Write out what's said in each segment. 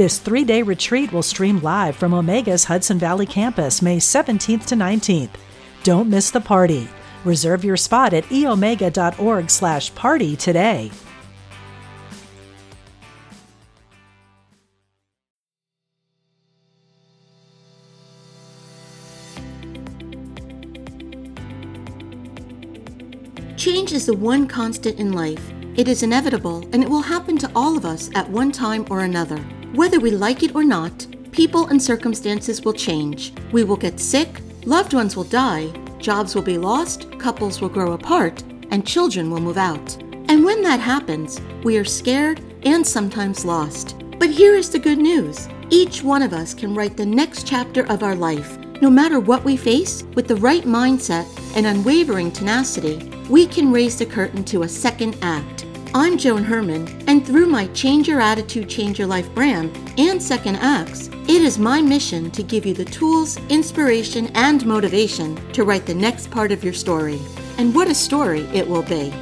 This three day retreat will stream live from Omega's Hudson Valley campus May 17th to 19th. Don't miss the party. Reserve your spot at eomega.org slash party today. Change is the one constant in life. It is inevitable and it will happen to all of us at one time or another. Whether we like it or not, people and circumstances will change. We will get sick, loved ones will die, jobs will be lost, couples will grow apart, and children will move out. And when that happens, we are scared and sometimes lost. But here is the good news each one of us can write the next chapter of our life. No matter what we face, with the right mindset and unwavering tenacity, we can raise the curtain to a second act. I'm Joan Herman, and through my Change Your Attitude, Change Your Life brand and Second Acts, it is my mission to give you the tools, inspiration, and motivation to write the next part of your story. And what a story it will be!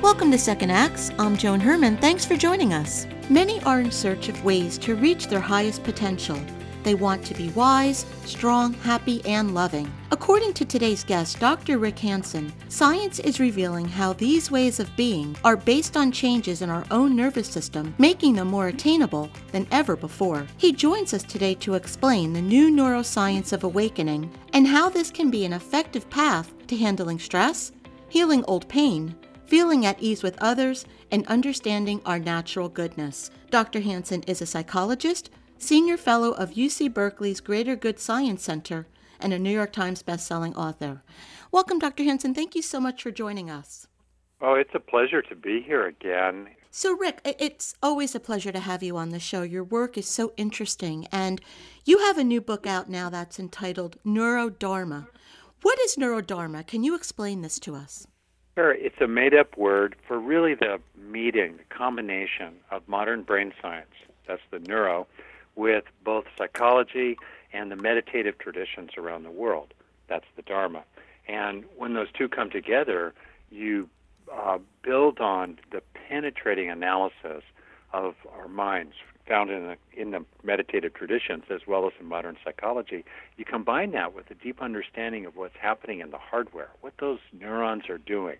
Welcome to Second Acts. I'm Joan Herman. Thanks for joining us. Many are in search of ways to reach their highest potential. They want to be wise, strong, happy, and loving. According to today's guest, Dr. Rick Hanson, science is revealing how these ways of being are based on changes in our own nervous system, making them more attainable than ever before. He joins us today to explain the new neuroscience of awakening and how this can be an effective path to handling stress, healing old pain, feeling at ease with others, and understanding our natural goodness. Dr. Hanson is a psychologist, senior fellow of UC Berkeley's Greater Good Science Center, and a New York Times bestselling author. Welcome, Dr. Hanson. Thank you so much for joining us. Oh, it's a pleasure to be here again. So, Rick, it's always a pleasure to have you on the show. Your work is so interesting, and you have a new book out now that's entitled Neurodharma. What is Neurodharma? Can you explain this to us? Sure. It's a made up word for really the meeting, the combination of modern brain science, that's the neuro, with both psychology and the meditative traditions around the world. That's the Dharma. And when those two come together, you uh, build on the penetrating analysis of our minds found in the, in the meditative traditions as well as in modern psychology. You combine that with a deep understanding of what's happening in the hardware, what those neurons are doing,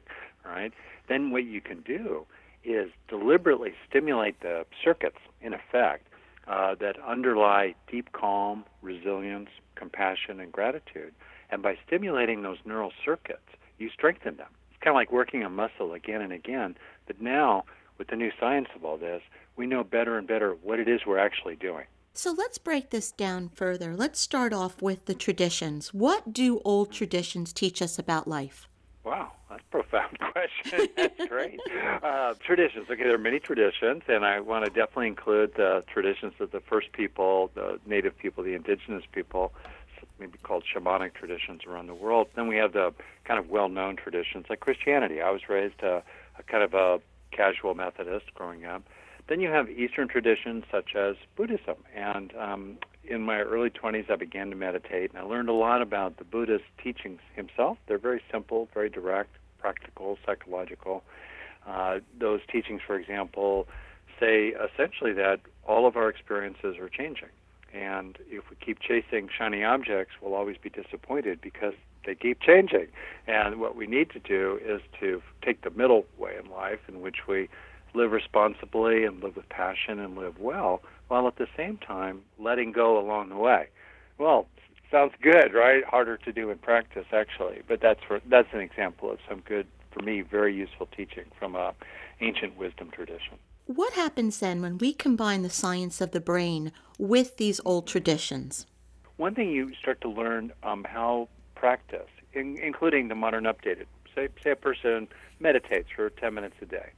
right? Then what you can do is deliberately stimulate the circuits, in effect, uh, that underlie deep calm, resilience, compassion, and gratitude. And by stimulating those neural circuits, you strengthen them. It's kind of like working a muscle again and again. But now, with the new science of all this, we know better and better what it is we're actually doing. So let's break this down further. Let's start off with the traditions. What do old traditions teach us about life? Wow, that's a profound question. That's great. uh, traditions. Okay, there are many traditions, and I want to definitely include the traditions of the first people, the native people, the indigenous people, maybe called shamanic traditions around the world. Then we have the kind of well-known traditions like Christianity. I was raised a, a kind of a casual Methodist growing up. Then you have Eastern traditions such as Buddhism. And um, in my early 20s, I began to meditate, and I learned a lot about the Buddhist teachings himself. They're very simple, very direct, practical, psychological. Uh, those teachings, for example, say essentially that all of our experiences are changing. And if we keep chasing shiny objects, we'll always be disappointed because they keep changing. And what we need to do is to take the middle way in life in which we live responsibly and live with passion and live well, while at the same time letting go along the way. Well, sounds good, right? Harder to do in practice, actually, but that's for, that's an example of some good, for me, very useful teaching from a ancient wisdom tradition. What happens then when we combine the science of the brain with these old traditions? One thing you start to learn um, how practice, in, including the modern updated. Say, say a person meditates for 10 minutes a day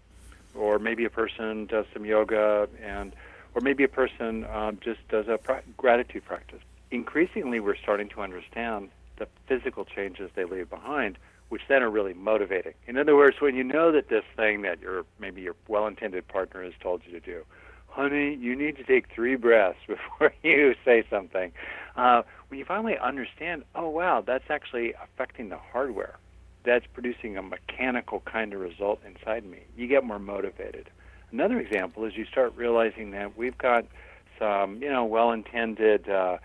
or maybe a person does some yoga, and or maybe a person um, just does a pra- gratitude practice. Increasingly, we're starting to understand the physical changes they leave behind, which then are really motivating. In other words, when you know that this thing that your maybe your well-intended partner has told you to do, honey, you need to take three breaths before you say something. Uh, when you finally understand, oh wow, that's actually affecting the hardware. That's producing a mechanical kind of result inside me. You get more motivated. Another example is you start realizing that we've got some, you know, well-intended uh,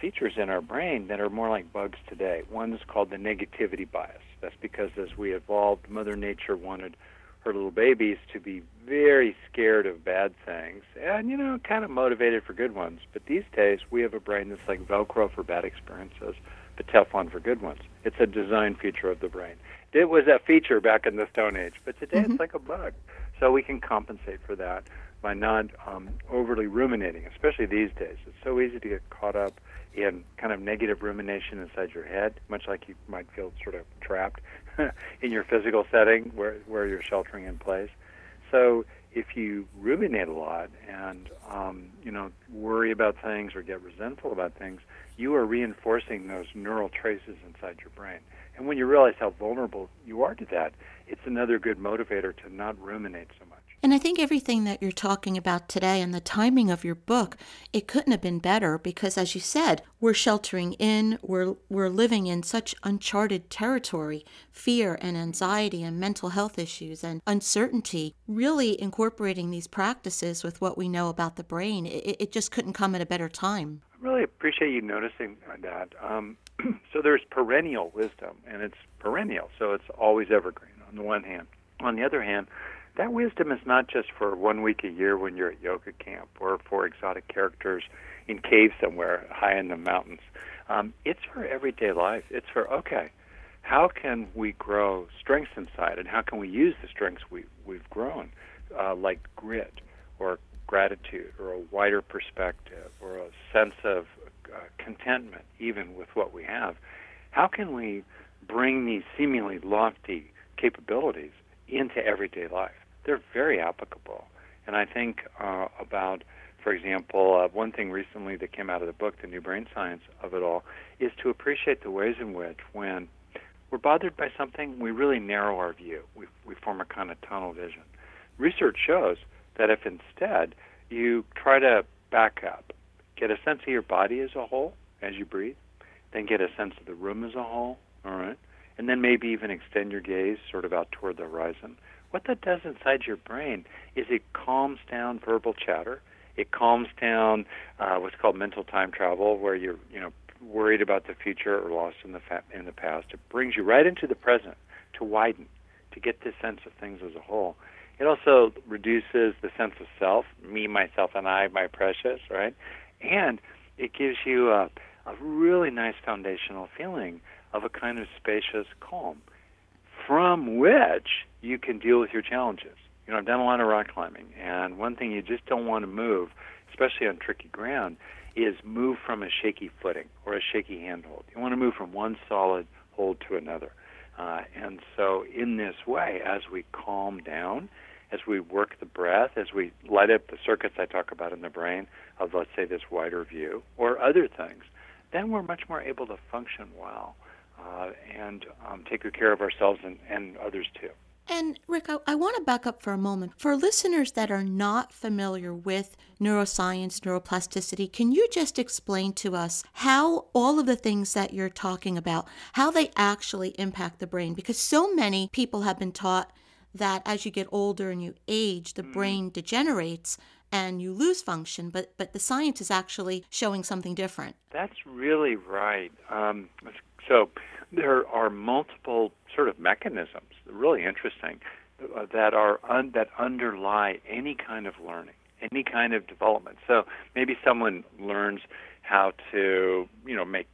features in our brain that are more like bugs today. One is called the negativity bias. That's because as we evolved, Mother Nature wanted her little babies to be very scared of bad things and, you know, kind of motivated for good ones. But these days, we have a brain that's like Velcro for bad experiences, but Teflon for good ones. It's a design feature of the brain. It was a feature back in the Stone Age, but today mm-hmm. it's like a bug. So we can compensate for that by not um, overly ruminating, especially these days. It's so easy to get caught up in kind of negative rumination inside your head, much like you might feel sort of trapped in your physical setting where, where you're sheltering in place. So if you ruminate a lot and um, you know worry about things or get resentful about things, you are reinforcing those neural traces inside your brain. And when you realize how vulnerable you are to that, it's another good motivator to not ruminate so much. And I think everything that you're talking about today and the timing of your book, it couldn't have been better because as you said, we're sheltering in, we're we're living in such uncharted territory, fear and anxiety and mental health issues and uncertainty. Really incorporating these practices with what we know about the brain, it, it just couldn't come at a better time. I really appreciate you noticing that. Um, so there's perennial wisdom, and it's perennial, so it's always evergreen on the one hand. On the other hand, that wisdom is not just for one week a year when you're at yoga camp or for exotic characters in caves somewhere high in the mountains. Um, it's for everyday life. It's for, okay, how can we grow strengths inside and how can we use the strengths we, we've grown, uh, like grit or gratitude or a wider perspective or a sense of uh, contentment even with what we have? How can we bring these seemingly lofty capabilities into everyday life? They're very applicable. And I think uh, about, for example, uh, one thing recently that came out of the book, The New Brain Science of It All, is to appreciate the ways in which when we're bothered by something, we really narrow our view. We, we form a kind of tunnel vision. Research shows that if instead you try to back up, get a sense of your body as a whole as you breathe, then get a sense of the room as a whole, all right, and then maybe even extend your gaze sort of out toward the horizon, what that does inside your brain is it calms down verbal chatter. It calms down uh, what's called mental time travel, where you're you know worried about the future or lost in the fa- in the past. It brings you right into the present to widen, to get this sense of things as a whole. It also reduces the sense of self, me, myself, and I, my precious, right? And it gives you a, a really nice foundational feeling of a kind of spacious calm from which you can deal with your challenges. You know, I've done a lot of rock climbing, and one thing you just don't want to move, especially on tricky ground, is move from a shaky footing or a shaky handhold. You want to move from one solid hold to another. Uh, and so, in this way, as we calm down, as we work the breath, as we light up the circuits I talk about in the brain of, let's say, this wider view or other things, then we're much more able to function well uh, and um, take good care of ourselves and, and others too. And Rick, I, I, want to back up for a moment. For listeners that are not familiar with neuroscience, neuroplasticity, can you just explain to us how all of the things that you're talking about, how they actually impact the brain? Because so many people have been taught that as you get older and you age, the mm. brain degenerates and you lose function, but but the science is actually showing something different. That's really right. Um, so there are multiple sort of mechanisms, really interesting, uh, that are un- that underlie any kind of learning, any kind of development. So maybe someone learns how to, you know, make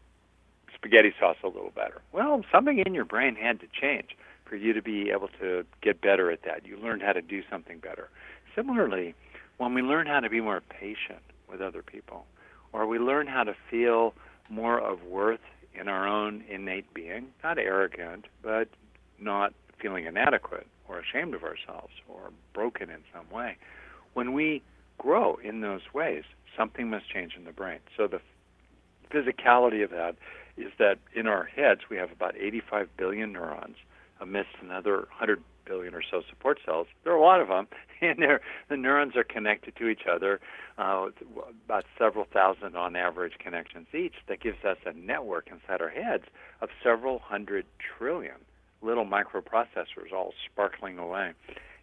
spaghetti sauce a little better. Well, something in your brain had to change for you to be able to get better at that. You learned how to do something better. Similarly, when we learn how to be more patient with other people, or we learn how to feel more of worth in our own innate being, not arrogant, but not feeling inadequate, or ashamed of ourselves or broken in some way. When we grow in those ways, something must change in the brain. So the physicality of that is that in our heads we have about 85 billion neurons amidst another 100 billion or so support cells. There are a lot of them, and the neurons are connected to each other, uh, about several thousand on average connections each. That gives us a network inside our heads of several hundred trillion little microprocessors all sparkling away.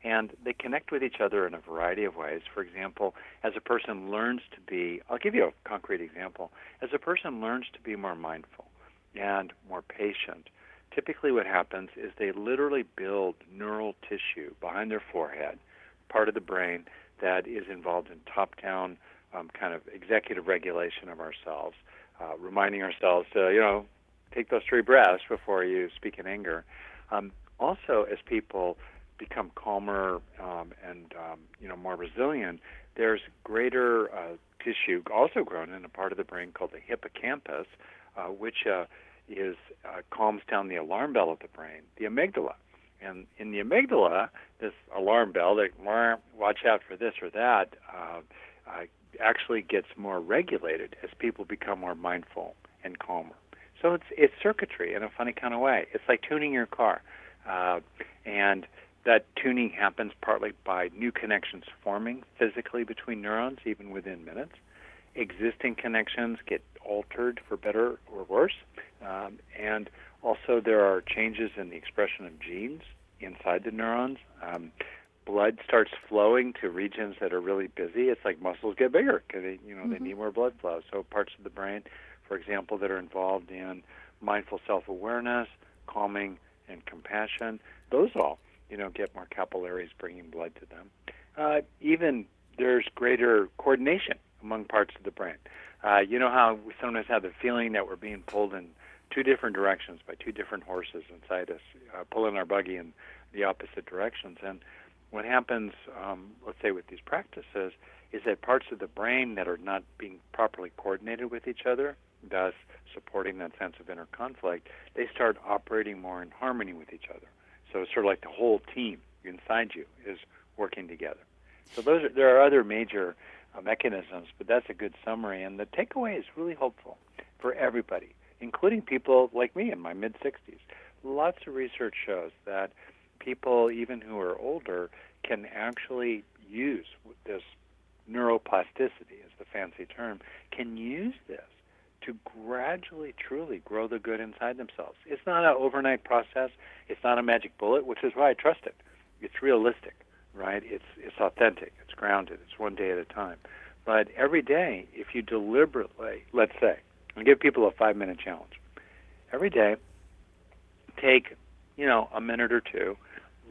And they connect with each other in a variety of ways. For example, as a person learns to be, I'll give you a concrete example. As a person learns to be more mindful and more patient, typically what happens is they literally build neural tissue behind their forehead, part of the brain that is involved in top down um, kind of executive regulation of ourselves, uh, reminding ourselves to, you know, take those three breaths before you speak in anger. Um, also, as people become calmer um, and um, you know more resilient, there's greater uh, tissue also grown in a part of the brain called the hippocampus, uh, which uh, is uh, calms down the alarm bell of the brain, the amygdala. And in the amygdala, this alarm bell that watch out for this or that uh, uh, actually gets more regulated as people become more mindful and calmer. So it's it's circuitry in a funny kind of way. It's like tuning your car, uh, and that tuning happens partly by new connections forming physically between neurons, even within minutes. Existing connections get altered for better or worse, um, and also there are changes in the expression of genes inside the neurons. Um, blood starts flowing to regions that are really busy. It's like muscles get bigger because they, you know, mm-hmm. they need more blood flow. So parts of the brain for example, that are involved in mindful self-awareness, calming, and compassion. Those all, you know, get more capillaries bringing blood to them. Uh, even there's greater coordination among parts of the brain. Uh, you know how we sometimes have the feeling that we're being pulled in two different directions by two different horses inside us, uh, pulling our buggy in the opposite directions. And what happens, um, let's say, with these practices, is that parts of the brain that are not being properly coordinated with each other thus supporting that sense of inner conflict, they start operating more in harmony with each other. So it's sort of like the whole team inside you is working together. So those are, there are other major uh, mechanisms, but that's a good summary. And the takeaway is really hopeful for everybody, including people like me in my mid 60s. Lots of research shows that people, even who are older, can actually use this neuroplasticity, is the fancy term, can use this to gradually, truly grow the good inside themselves. It's not an overnight process. It's not a magic bullet, which is why I trust it. It's realistic, right? It's it's authentic. It's grounded. It's one day at a time. But every day, if you deliberately, let's say, and give people a five-minute challenge, every day, take you know a minute or two,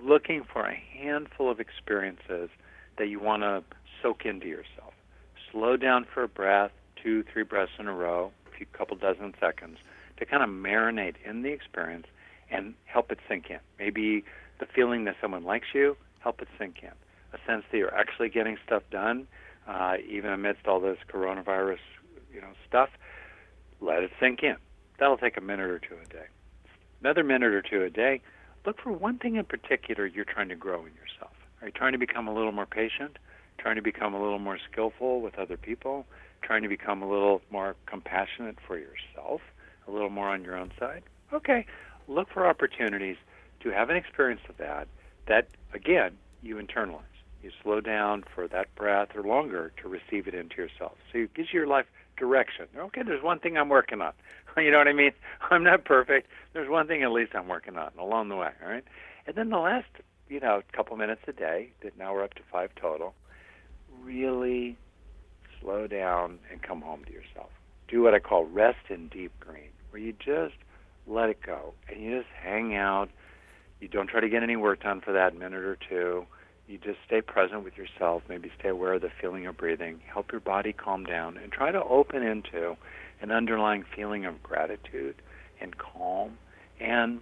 looking for a handful of experiences that you want to soak into yourself. Slow down for a breath, two, three breaths in a row few couple dozen seconds to kind of marinate in the experience and help it sink in. Maybe the feeling that someone likes you, help it sink in. A sense that you're actually getting stuff done, uh, even amidst all this coronavirus, you know, stuff. Let it sink in. That'll take a minute or two a day. Another minute or two a day. Look for one thing in particular you're trying to grow in yourself. Are you trying to become a little more patient? Trying to become a little more skillful with other people? trying to become a little more compassionate for yourself, a little more on your own side, okay, look for opportunities to have an experience of that, that, again, you internalize. You slow down for that breath or longer to receive it into yourself. So it gives your life direction. Okay, there's one thing I'm working on. You know what I mean? I'm not perfect. There's one thing at least I'm working on along the way, all right? And then the last, you know, couple minutes a day, that now we're up to five total, really slow down and come home to yourself. Do what I call rest in deep green, where you just let it go and you just hang out. You don't try to get any work done for that minute or two. You just stay present with yourself, maybe stay aware of the feeling of breathing, help your body calm down, and try to open into an underlying feeling of gratitude and calm and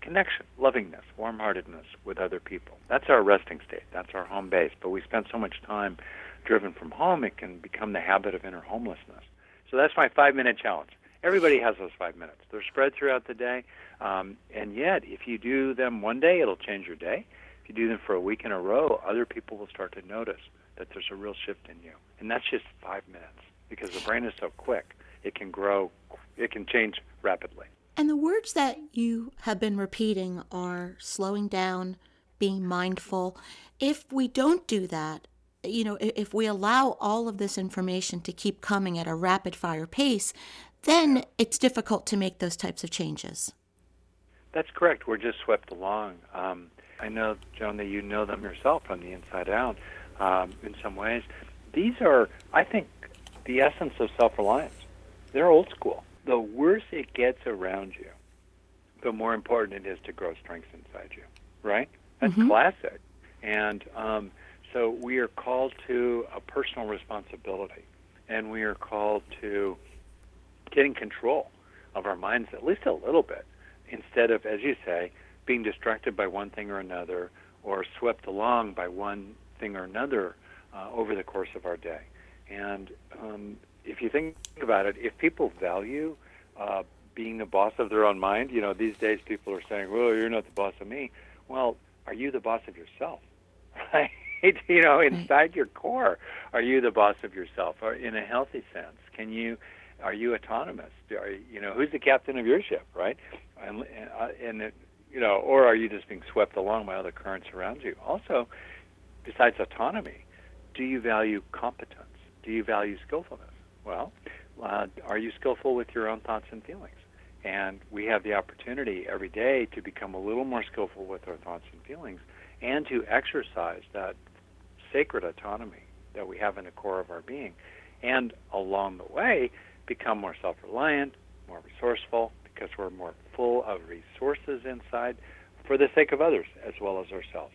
connection, lovingness, warm heartedness with other people. That's our resting state. That's our home base. But we spend so much time driven from home, it can become the habit of inner homelessness. So that's my five minute challenge. Everybody has those five minutes. They're spread throughout the day, um, and yet if you do them one day, it'll change your day. If you do them for a week in a row, other people will start to notice that there's a real shift in you, and that's just five minutes because the brain is so quick. It can grow. It can change rapidly. And the words that you have been repeating are slowing down, being mindful. If we don't do that, you know, if we allow all of this information to keep coming at a rapid fire pace, then it's difficult to make those types of changes. That's correct. We're just swept along. Um, I know, Joan, that you know them yourself from the inside out um, in some ways. These are, I think, the essence of self reliance. They're old school. The worse it gets around you, the more important it is to grow strength inside you, right? That's mm-hmm. classic. And um, so we are called to a personal responsibility, and we are called to getting control of our minds at least a little bit, instead of, as you say, being distracted by one thing or another, or swept along by one thing or another uh, over the course of our day. And um, if you think about it, if people value uh, being the boss of their own mind, you know, these days people are saying, "Well, you're not the boss of me." Well, are you the boss of yourself? Right? you know, inside your core, are you the boss of yourself? Or in a healthy sense, can you? Are you autonomous? Are you, you know, who's the captain of your ship, right? And uh, and it, you know, or are you just being swept along by other currents around you? Also, besides autonomy, do you value competence? Do you value skillfulness? Well, uh, are you skillful with your own thoughts and feelings? And we have the opportunity every day to become a little more skillful with our thoughts and feelings and to exercise that sacred autonomy that we have in the core of our being. And along the way, become more self reliant, more resourceful, because we're more full of resources inside for the sake of others as well as ourselves.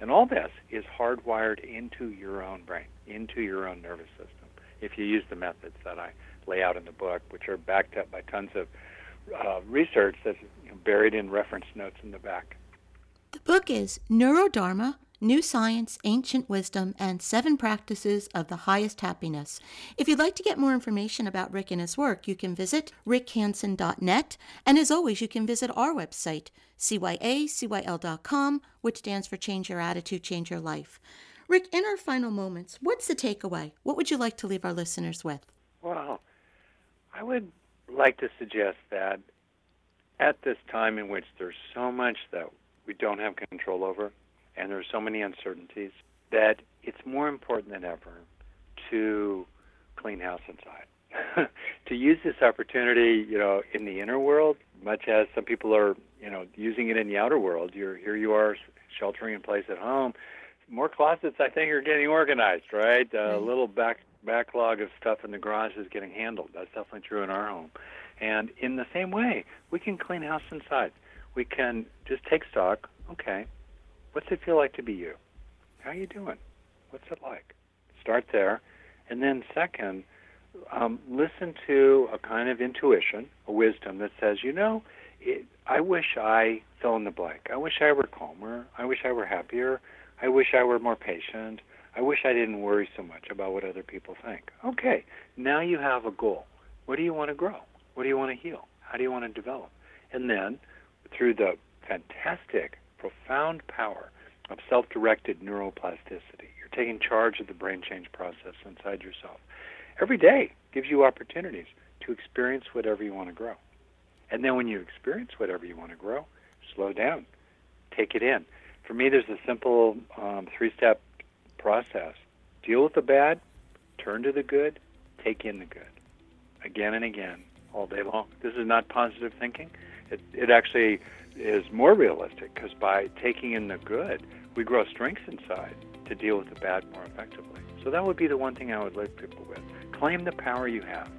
And all this is hardwired into your own brain, into your own nervous system if you use the methods that I lay out in the book, which are backed up by tons of uh, research that's buried in reference notes in the back. The book is Neurodharma New Science, Ancient Wisdom, and Seven Practices of the Highest Happiness. If you'd like to get more information about Rick and his work, you can visit rickhanson.net. And as always, you can visit our website, cyacyl.com, which stands for Change Your Attitude, Change Your Life. Rick, in our final moments, what's the takeaway? What would you like to leave our listeners with? Well, I would like to suggest that at this time in which there's so much that we don't have control over and there's so many uncertainties that it's more important than ever to clean house inside. to use this opportunity, you know, in the inner world, much as some people are, you know, using it in the outer world. You're here you are sheltering in place at home more closets, I think, are getting organized, right? A mm-hmm. little back backlog of stuff in the garage is getting handled. That's definitely true in our home. And in the same way, we can clean house inside. We can just take stock. Okay, what's it feel like to be you? How are you doing? What's it like? Start there, and then second, um, listen to a kind of intuition, a wisdom that says, you know, it, I wish I fill in the blank. I wish I were calmer. I wish I were happier. I wish I were more patient. I wish I didn't worry so much about what other people think. Okay, now you have a goal. What do you want to grow? What do you want to heal? How do you want to develop? And then, through the fantastic, profound power of self directed neuroplasticity, you're taking charge of the brain change process inside yourself. Every day gives you opportunities to experience whatever you want to grow. And then when you experience whatever you want to grow, slow down, take it in for me, there's a simple um, three step process deal with the bad, turn to the good, take in the good. Again and again, all day long. This is not positive thinking. It, it actually is more realistic because by taking in the good, we grow strength inside to deal with the bad more effectively. So that would be the one thing I would leave people with. Claim the power you have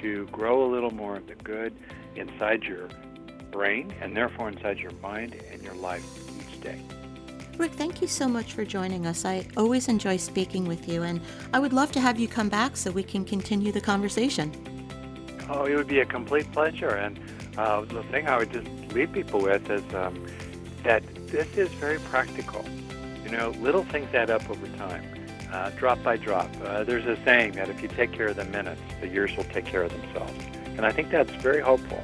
to grow a little more of the good inside your brain and therefore inside your mind and your life each day. Rick, thank you so much for joining us. I always enjoy speaking with you, and I would love to have you come back so we can continue the conversation. Oh, it would be a complete pleasure. And uh, the thing I would just leave people with is um, that this is very practical. You know, little things add up over time, uh, drop by drop. Uh, there's a saying that if you take care of the minutes, the years will take care of themselves. And I think that's very hopeful.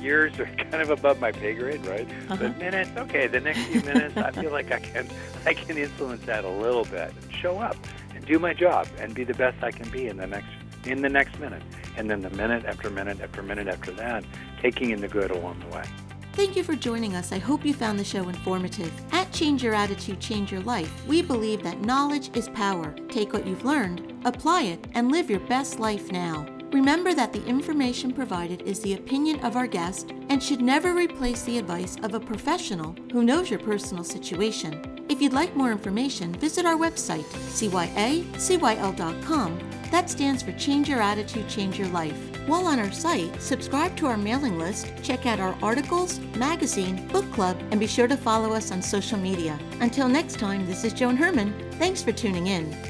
Years are kind of above my pay grade, right? Uh-huh. But minutes, okay, the next few minutes, I feel like I can, I can influence that a little bit show up and do my job and be the best I can be in the next, in the next minute. And then the minute after minute after minute after that, taking in the good along the way. Thank you for joining us. I hope you found the show informative. At Change Your Attitude, Change Your Life, we believe that knowledge is power. Take what you've learned, apply it, and live your best life now. Remember that the information provided is the opinion of our guest and should never replace the advice of a professional who knows your personal situation. If you'd like more information, visit our website, cyacyl.com. That stands for Change Your Attitude, Change Your Life. While on our site, subscribe to our mailing list, check out our articles, magazine, book club, and be sure to follow us on social media. Until next time, this is Joan Herman. Thanks for tuning in.